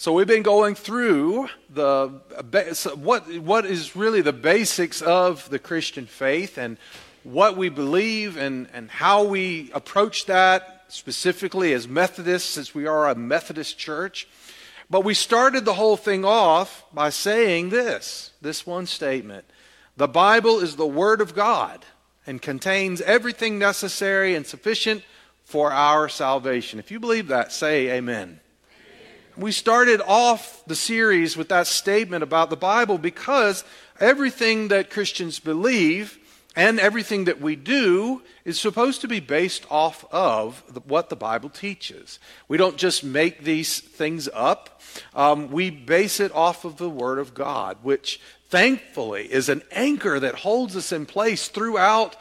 So we've been going through the what what is really the basics of the Christian faith and what we believe and, and how we approach that specifically as Methodists, since we are a Methodist church. But we started the whole thing off by saying this this one statement The Bible is the Word of God and contains everything necessary and sufficient for our salvation. If you believe that, say amen. We started off the series with that statement about the Bible because everything that Christians believe and everything that we do is supposed to be based off of the, what the Bible teaches. We don't just make these things up, um, we base it off of the Word of God, which thankfully is an anchor that holds us in place throughout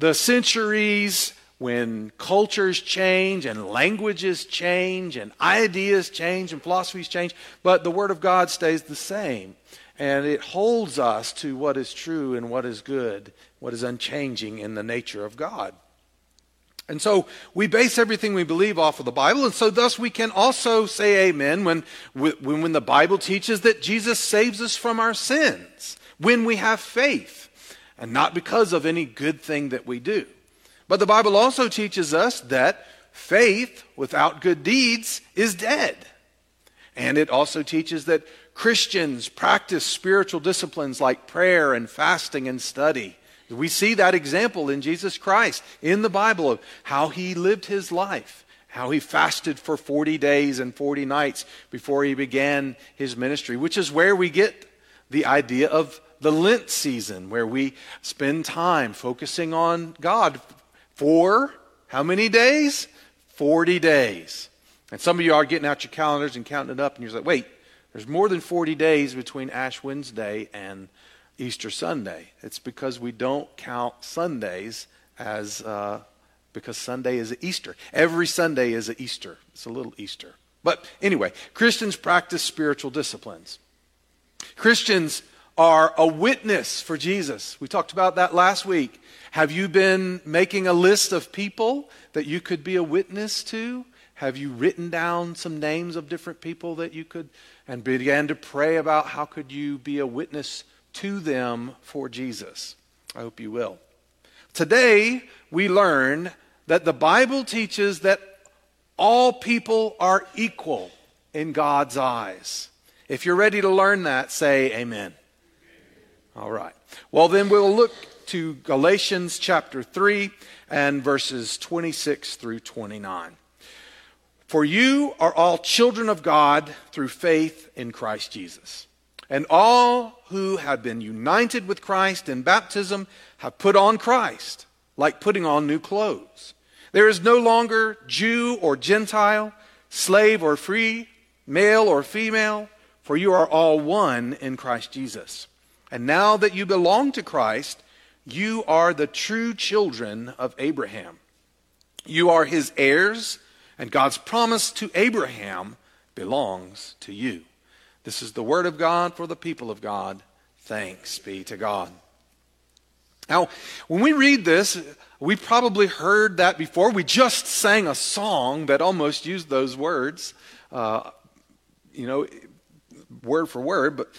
the centuries when cultures change and languages change and ideas change and philosophies change, but the Word of God stays the same. And it holds us to what is true and what is good, what is unchanging in the nature of God. And so we base everything we believe off of the Bible, and so thus we can also say amen when, when, when the Bible teaches that Jesus saves us from our sins, when we have faith, and not because of any good thing that we do. But the Bible also teaches us that faith without good deeds is dead. And it also teaches that Christians practice spiritual disciplines like prayer and fasting and study. We see that example in Jesus Christ in the Bible of how he lived his life, how he fasted for 40 days and 40 nights before he began his ministry, which is where we get the idea of the Lent season, where we spend time focusing on God for how many days? 40 days. And some of you are getting out your calendars and counting it up, and you're like, wait, there's more than 40 days between Ash Wednesday and Easter Sunday. It's because we don't count Sundays as, uh, because Sunday is Easter. Every Sunday is Easter. It's a little Easter. But anyway, Christians practice spiritual disciplines. Christians are a witness for Jesus. We talked about that last week. Have you been making a list of people that you could be a witness to? Have you written down some names of different people that you could and began to pray about how could you be a witness to them for Jesus? I hope you will. Today we learn that the Bible teaches that all people are equal in God's eyes. If you're ready to learn that, say amen. All right. Well, then we'll look to Galatians chapter 3 and verses 26 through 29. For you are all children of God through faith in Christ Jesus. And all who have been united with Christ in baptism have put on Christ, like putting on new clothes. There is no longer Jew or Gentile, slave or free, male or female, for you are all one in Christ Jesus. And now that you belong to Christ, you are the true children of Abraham. You are his heirs, and God's promise to Abraham belongs to you. This is the word of God for the people of God. Thanks be to God. Now, when we read this, we probably heard that before. We just sang a song that almost used those words, uh, you know, word for word. But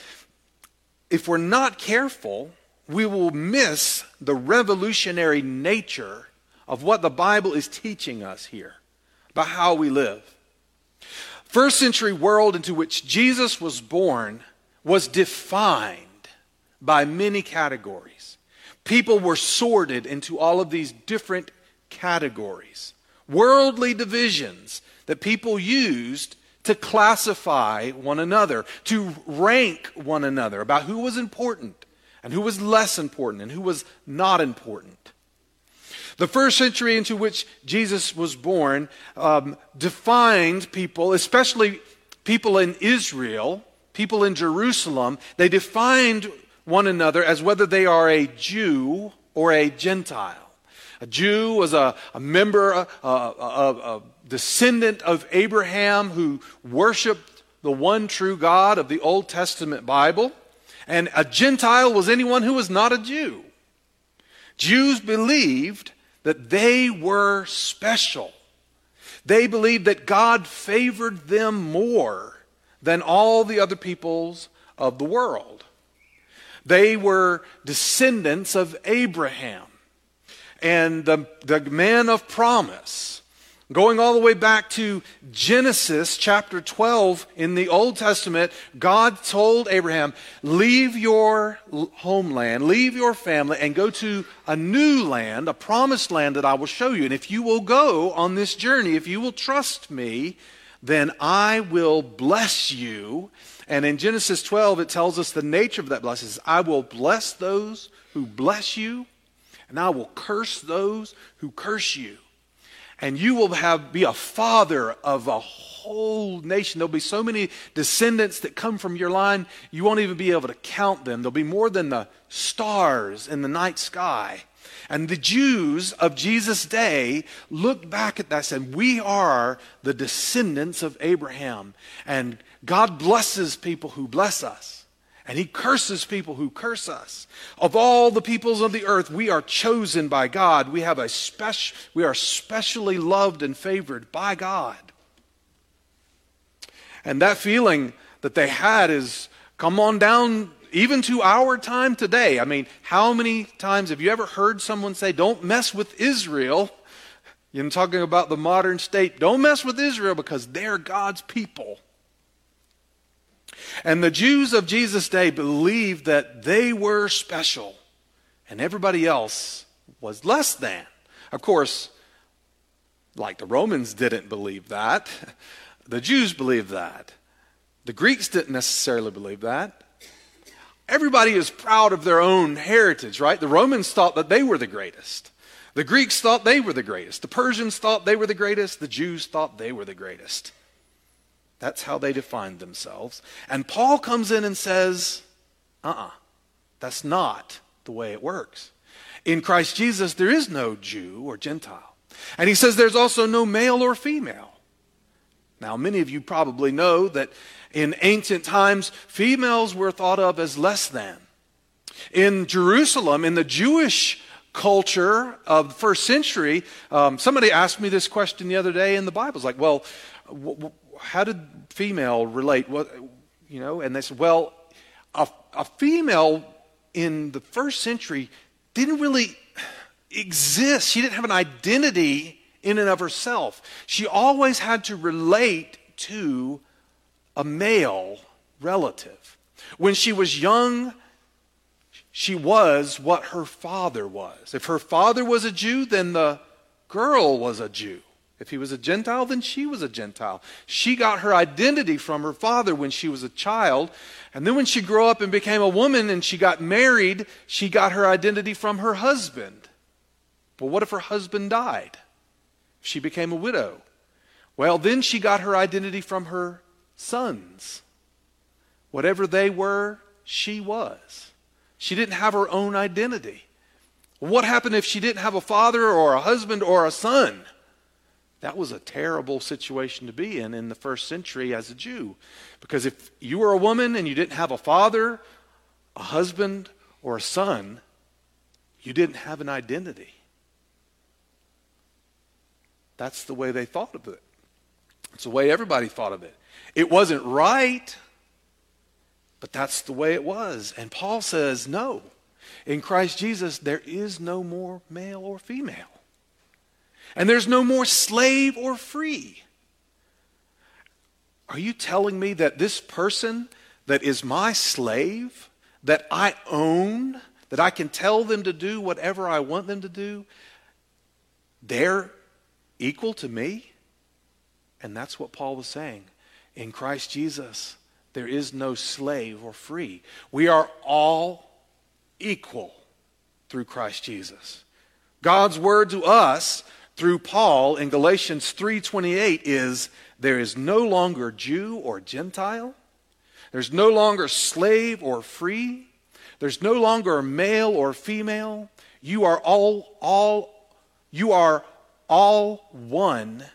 if we're not careful, we will miss the revolutionary nature of what the Bible is teaching us here about how we live. First century world into which Jesus was born was defined by many categories. People were sorted into all of these different categories. Worldly divisions that people used to classify one another, to rank one another about who was important and who was less important and who was not important. The first century into which Jesus was born um, defined people, especially people in Israel, people in Jerusalem, they defined one another as whether they are a Jew or a Gentile. A Jew was a, a member, a, a, a descendant of Abraham who worshiped the one true God of the Old Testament Bible. And a Gentile was anyone who was not a Jew. Jews believed that they were special. They believed that God favored them more than all the other peoples of the world. They were descendants of Abraham and the, the man of promise. Going all the way back to Genesis chapter 12 in the Old Testament, God told Abraham, Leave your homeland, leave your family, and go to a new land, a promised land that I will show you. And if you will go on this journey, if you will trust me, then I will bless you. And in Genesis 12, it tells us the nature of that blessing I will bless those who bless you, and I will curse those who curse you and you will have be a father of a whole nation. There'll be so many descendants that come from your line, you won't even be able to count them. There'll be more than the stars in the night sky. And the Jews of Jesus' day looked back at that and said, We are the descendants of Abraham. And God blesses people who bless us and he curses people who curse us. Of all the peoples of the earth, we are chosen by God. We have a special we are specially loved and favored by God. And that feeling that they had is come on down even to our time today. I mean, how many times have you ever heard someone say, Don't mess with Israel? I'm talking about the modern state. Don't mess with Israel because they're God's people. And the Jews of Jesus' day believed that they were special and everybody else was less than. Of course, like the Romans didn't believe that, the Jews believed that. The Greeks didn't necessarily believe that. Everybody is proud of their own heritage, right? The Romans thought that they were the greatest. The Greeks thought they were the greatest. The Persians thought they were the greatest. The Jews thought they were the greatest. That's how they defined themselves. And Paul comes in and says, uh uh-uh, uh, that's not the way it works. In Christ Jesus, there is no Jew or Gentile. And he says there's also no male or female. Now, many of you probably know that in ancient times, females were thought of as less than. In Jerusalem, in the Jewish culture of the first century, um, somebody asked me this question the other day in the Bible. It's like, well, how did female relate? What, you know, and they said, well, a, a female in the first century didn't really exist. She didn't have an identity in and of herself. She always had to relate to a male relative. When she was young, she was what her father was. If her father was a Jew, then the girl was a Jew. If he was a Gentile, then she was a Gentile. She got her identity from her father when she was a child. And then when she grew up and became a woman and she got married, she got her identity from her husband. But what if her husband died? She became a widow. Well, then she got her identity from her sons. Whatever they were, she was. She didn't have her own identity. What happened if she didn't have a father or a husband or a son? That was a terrible situation to be in in the first century as a Jew. Because if you were a woman and you didn't have a father, a husband, or a son, you didn't have an identity. That's the way they thought of it. It's the way everybody thought of it. It wasn't right, but that's the way it was. And Paul says, no. In Christ Jesus, there is no more male or female. And there's no more slave or free. Are you telling me that this person that is my slave, that I own, that I can tell them to do whatever I want them to do, they're equal to me? And that's what Paul was saying. In Christ Jesus, there is no slave or free. We are all equal through Christ Jesus. God's word to us through Paul in Galatians 3:28 is there is no longer Jew or Gentile. There's no longer slave or free. There's no longer male or female. You are all all you are all one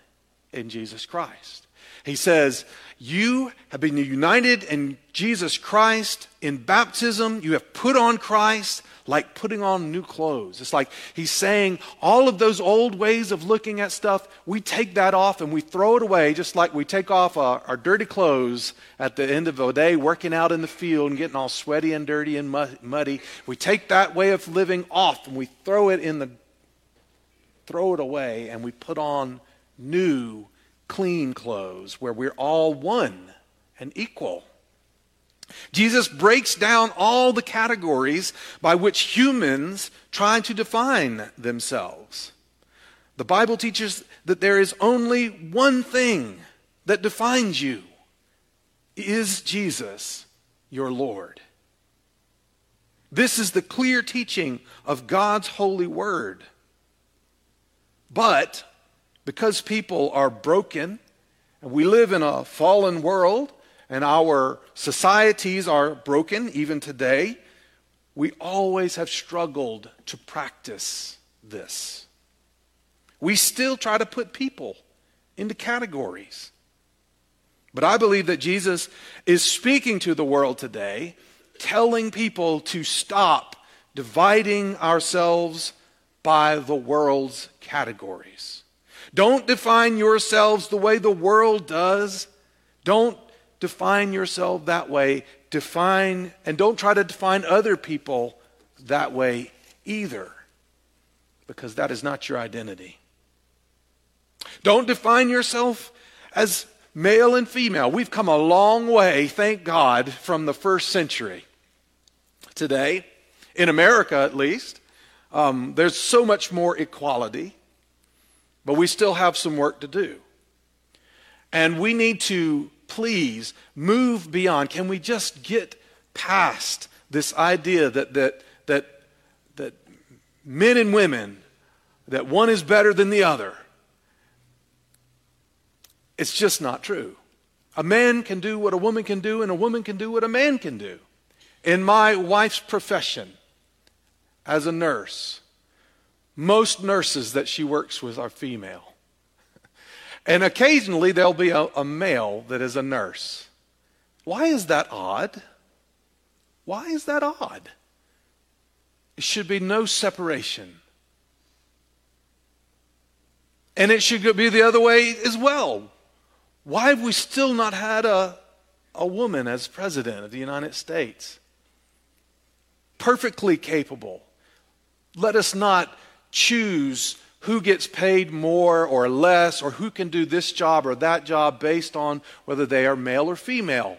in Jesus Christ. He says, You have been united in Jesus Christ in baptism. You have put on Christ like putting on new clothes. It's like he's saying all of those old ways of looking at stuff, we take that off and we throw it away, just like we take off our, our dirty clothes at the end of a day working out in the field and getting all sweaty and dirty and muddy. We take that way of living off and we throw it in the throw it away and we put on new clean clothes where we're all one and equal. Jesus breaks down all the categories by which humans try to define themselves. The Bible teaches that there is only one thing that defines you. Is Jesus your Lord? This is the clear teaching of God's holy word. But because people are broken and we live in a fallen world, and our societies are broken even today, we always have struggled to practice this. We still try to put people into categories. But I believe that Jesus is speaking to the world today, telling people to stop dividing ourselves by the world's categories. Don't define yourselves the way the world does. Don't define yourself that way. Define, and don't try to define other people that way either, because that is not your identity. Don't define yourself as male and female. We've come a long way, thank God, from the first century. Today, in America at least, um, there's so much more equality, but we still have some work to do. And we need to please move beyond? Can we just get past this idea that, that, that, that men and women, that one is better than the other? It's just not true. A man can do what a woman can do, and a woman can do what a man can do. In my wife's profession as a nurse, most nurses that she works with are female. And occasionally there'll be a, a male that is a nurse. Why is that odd? Why is that odd? It should be no separation. And it should be the other way as well. Why have we still not had a, a woman as president of the United States? Perfectly capable. Let us not choose who gets paid more or less, or who can do this job or that job based on whether they are male or female.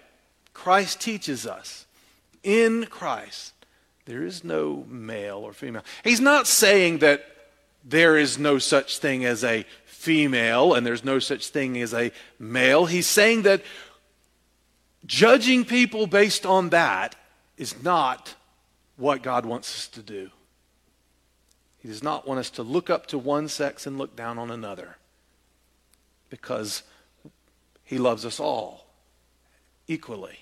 Christ teaches us in Christ, there is no male or female. He's not saying that there is no such thing as a female and there's no such thing as a male. He's saying that judging people based on that is not what God wants us to do. He does not want us to look up to one sex and look down on another because he loves us all equally.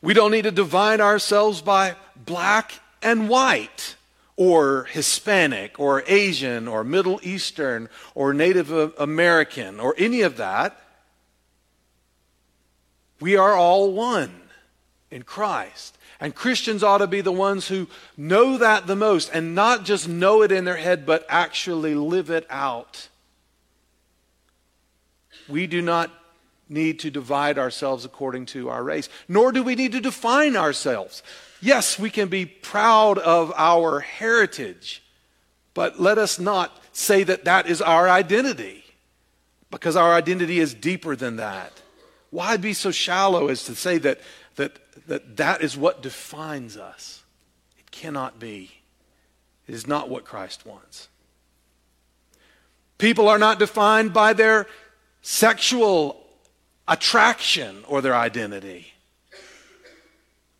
We don't need to divide ourselves by black and white or Hispanic or Asian or Middle Eastern or Native American or any of that. We are all one in Christ. And Christians ought to be the ones who know that the most and not just know it in their head, but actually live it out. We do not need to divide ourselves according to our race, nor do we need to define ourselves. Yes, we can be proud of our heritage, but let us not say that that is our identity, because our identity is deeper than that. Why be so shallow as to say that, that that that is what defines us. It cannot be. It is not what Christ wants. People are not defined by their sexual attraction or their identity.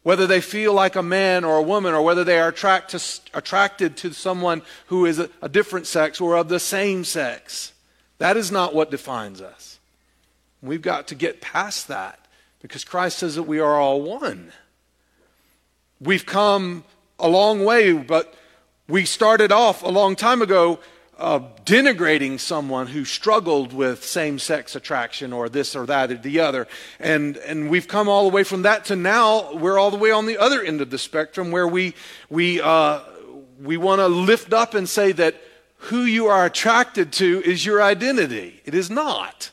Whether they feel like a man or a woman, or whether they are attract to, attracted to someone who is a, a different sex or of the same sex. That is not what defines us. We've got to get past that because Christ says that we are all one. We've come a long way, but we started off a long time ago uh, denigrating someone who struggled with same sex attraction or this or that or the other. And, and we've come all the way from that to now we're all the way on the other end of the spectrum where we, we, uh, we want to lift up and say that who you are attracted to is your identity. It is not.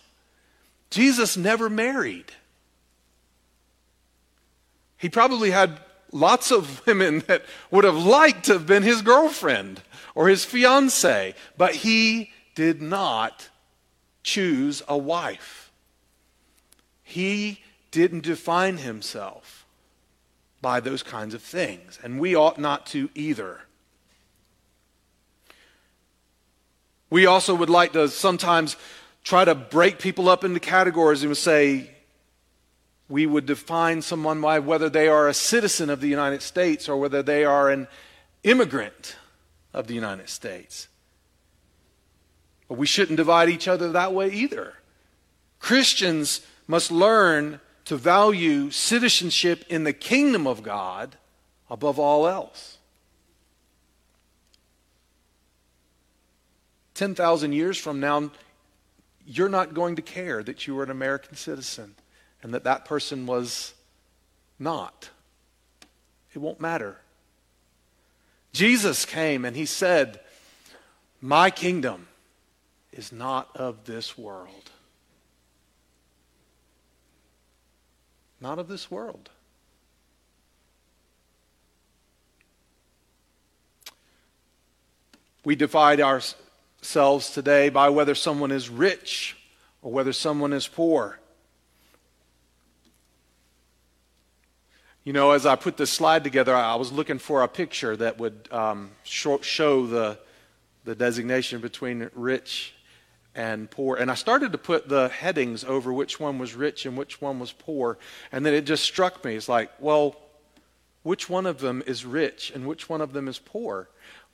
Jesus never married. He probably had lots of women that would have liked to have been his girlfriend or his fiance, but he did not choose a wife. He didn't define himself by those kinds of things, and we ought not to either. We also would like to sometimes try to break people up into categories and say, we would define someone by whether they are a citizen of the United States or whether they are an immigrant of the United States. But we shouldn't divide each other that way either. Christians must learn to value citizenship in the kingdom of God above all else. 10,000 years from now, you're not going to care that you were an American citizen and that that person was not. It won't matter. Jesus came and he said, My kingdom is not of this world. Not of this world. We divide ourselves today by whether someone is rich or whether someone is poor. You know, as I put this slide together, I was looking for a picture that would um, show, the, the designation between rich and poor. And I started to put the headings over which one was rich and which one was poor. And then it just struck me. It's like, well, which one of them is rich and which one of them is poor?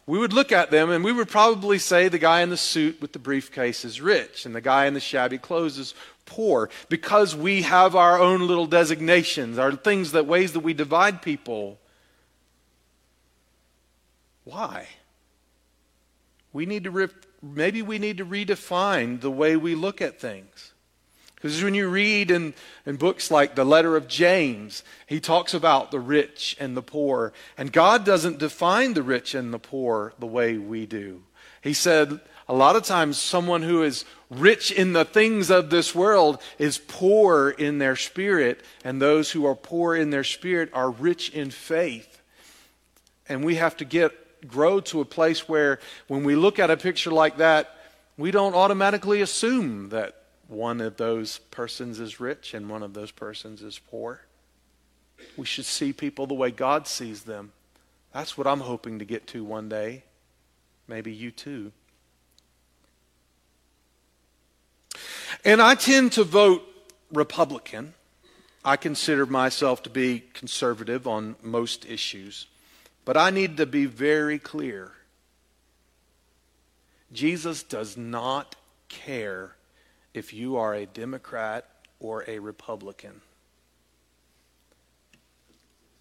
We would look at them and we would probably say the guy in the suit with the briefcase is rich and the guy in the shabby clothes is poor because we have our own little designations, our things that ways that we divide people. Why? We need to re- maybe we need to redefine the way we look at things. Because when you read in, in books like the letter of James, he talks about the rich and the poor. And God doesn't define the rich and the poor the way we do. He said a lot of times someone who is rich in the things of this world is poor in their spirit, and those who are poor in their spirit are rich in faith. And we have to get grow to a place where when we look at a picture like that, we don't automatically assume that one of those persons is rich and one of those persons is poor. We should see people the way God sees them. That's what I'm hoping to get to one day. Maybe you too. And I tend to vote Republican. I consider myself to be conservative on most issues. But I need to be very clear. Jesus does not care if you are a Democrat or a Republican.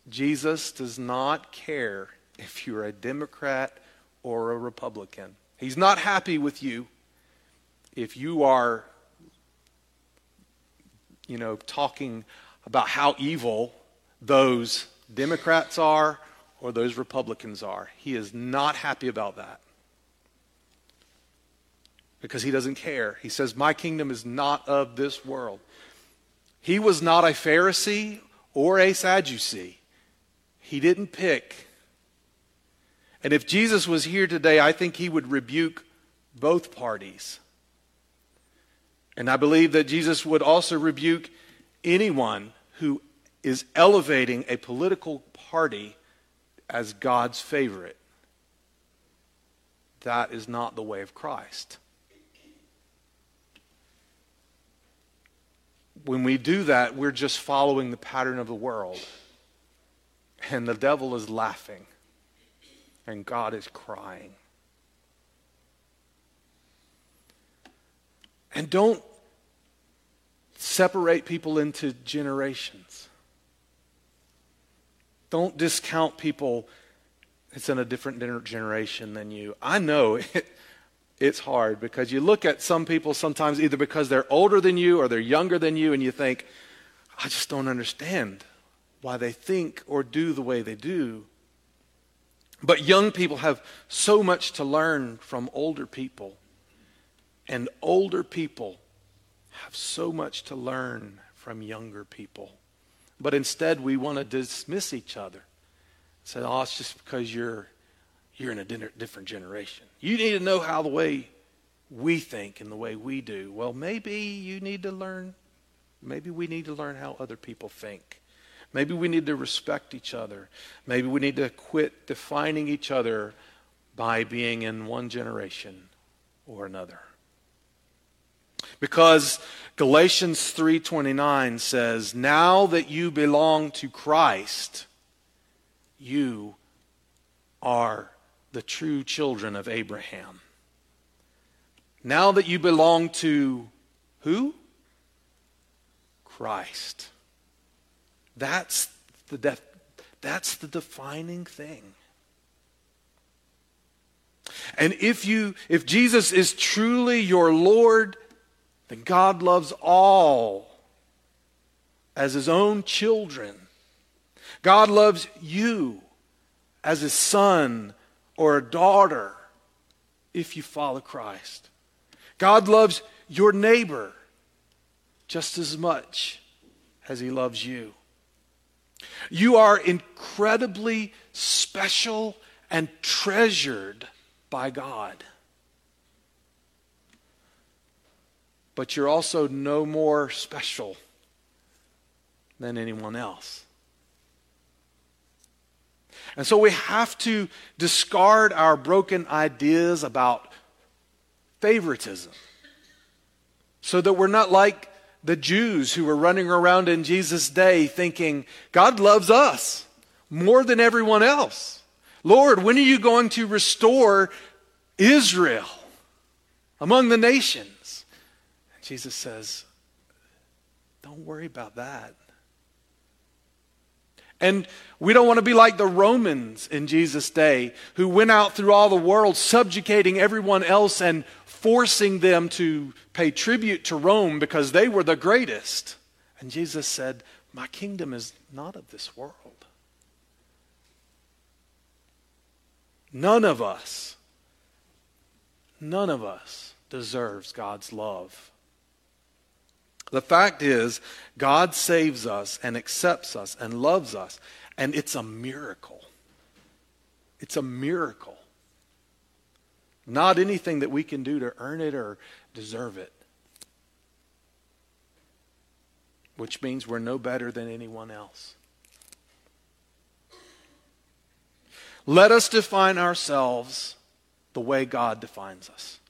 Jesus does not care if you're a Democrat or a Republican. He's not happy with you if you are, you know, talking about how evil those Democrats are or those Republicans are. He is not happy about that because he doesn't care. He says, My kingdom is not of this world. He was not a Pharisee or a Sadducee. He didn't pick. And if Jesus was here today, I think he would rebuke both parties. And I believe that Jesus would also rebuke anyone who is elevating a political party as God's favorite. That is not the way of Christ. When we do that, we're just following the pattern of the world. And the devil is laughing, and God is crying. And don't separate people into generations. Don't discount people. It's in a different generation than you. I know it, it's hard because you look at some people sometimes either because they're older than you or they're younger than you, and you think, I just don't understand why they think or do the way they do. But young people have so much to learn from older people, and older people have so much to learn from younger people. But instead, we want to dismiss each other. Say, oh, it's just because you're you're in a different generation. You need to know how the way we think and the way we do. Well, maybe you need to learn, maybe we need to learn how other people think. Maybe we need to respect each other. Maybe we need to quit defining each other by being in one generation or another. Because Galatians 3:29 says, "Now that you belong to Christ, you are the true children of Abraham. Now that you belong to who? Christ. That's the def- that's the defining thing. And if you if Jesus is truly your Lord, then God loves all as his own children. God loves you as his son or a daughter if you follow Christ. God loves your neighbor just as much as he loves you. You are incredibly special and treasured by God. But you're also no more special than anyone else. And so we have to discard our broken ideas about favoritism so that we're not like the Jews who were running around in Jesus' day thinking, God loves us more than everyone else. Lord, when are you going to restore Israel among the nations? Jesus says, Don't worry about that. And we don't want to be like the Romans in Jesus' day who went out through all the world subjugating everyone else and forcing them to pay tribute to Rome because they were the greatest. And Jesus said, My kingdom is not of this world. None of us, none of us deserves God's love. The fact is, God saves us and accepts us and loves us, and it's a miracle. It's a miracle. Not anything that we can do to earn it or deserve it. Which means we're no better than anyone else. Let us define ourselves the way God defines us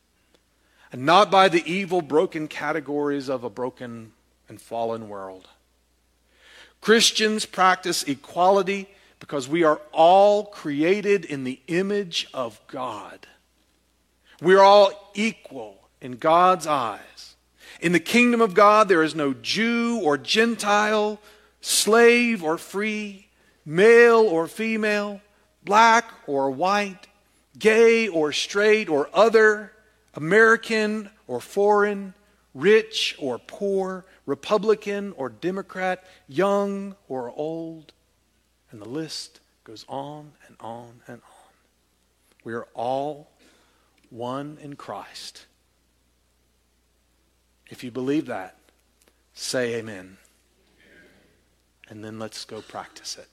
and not by the evil, broken categories of a broken and fallen world. Christians practice equality because we are all created in the image of God. We're all equal in God's eyes. In the kingdom of God, there is no Jew or Gentile, slave or free, male or female, black or white, gay or straight or other American or foreign, rich or poor, Republican or Democrat, young or old. And the list goes on and on and on. We are all one in Christ. If you believe that, say amen. And then let's go practice it.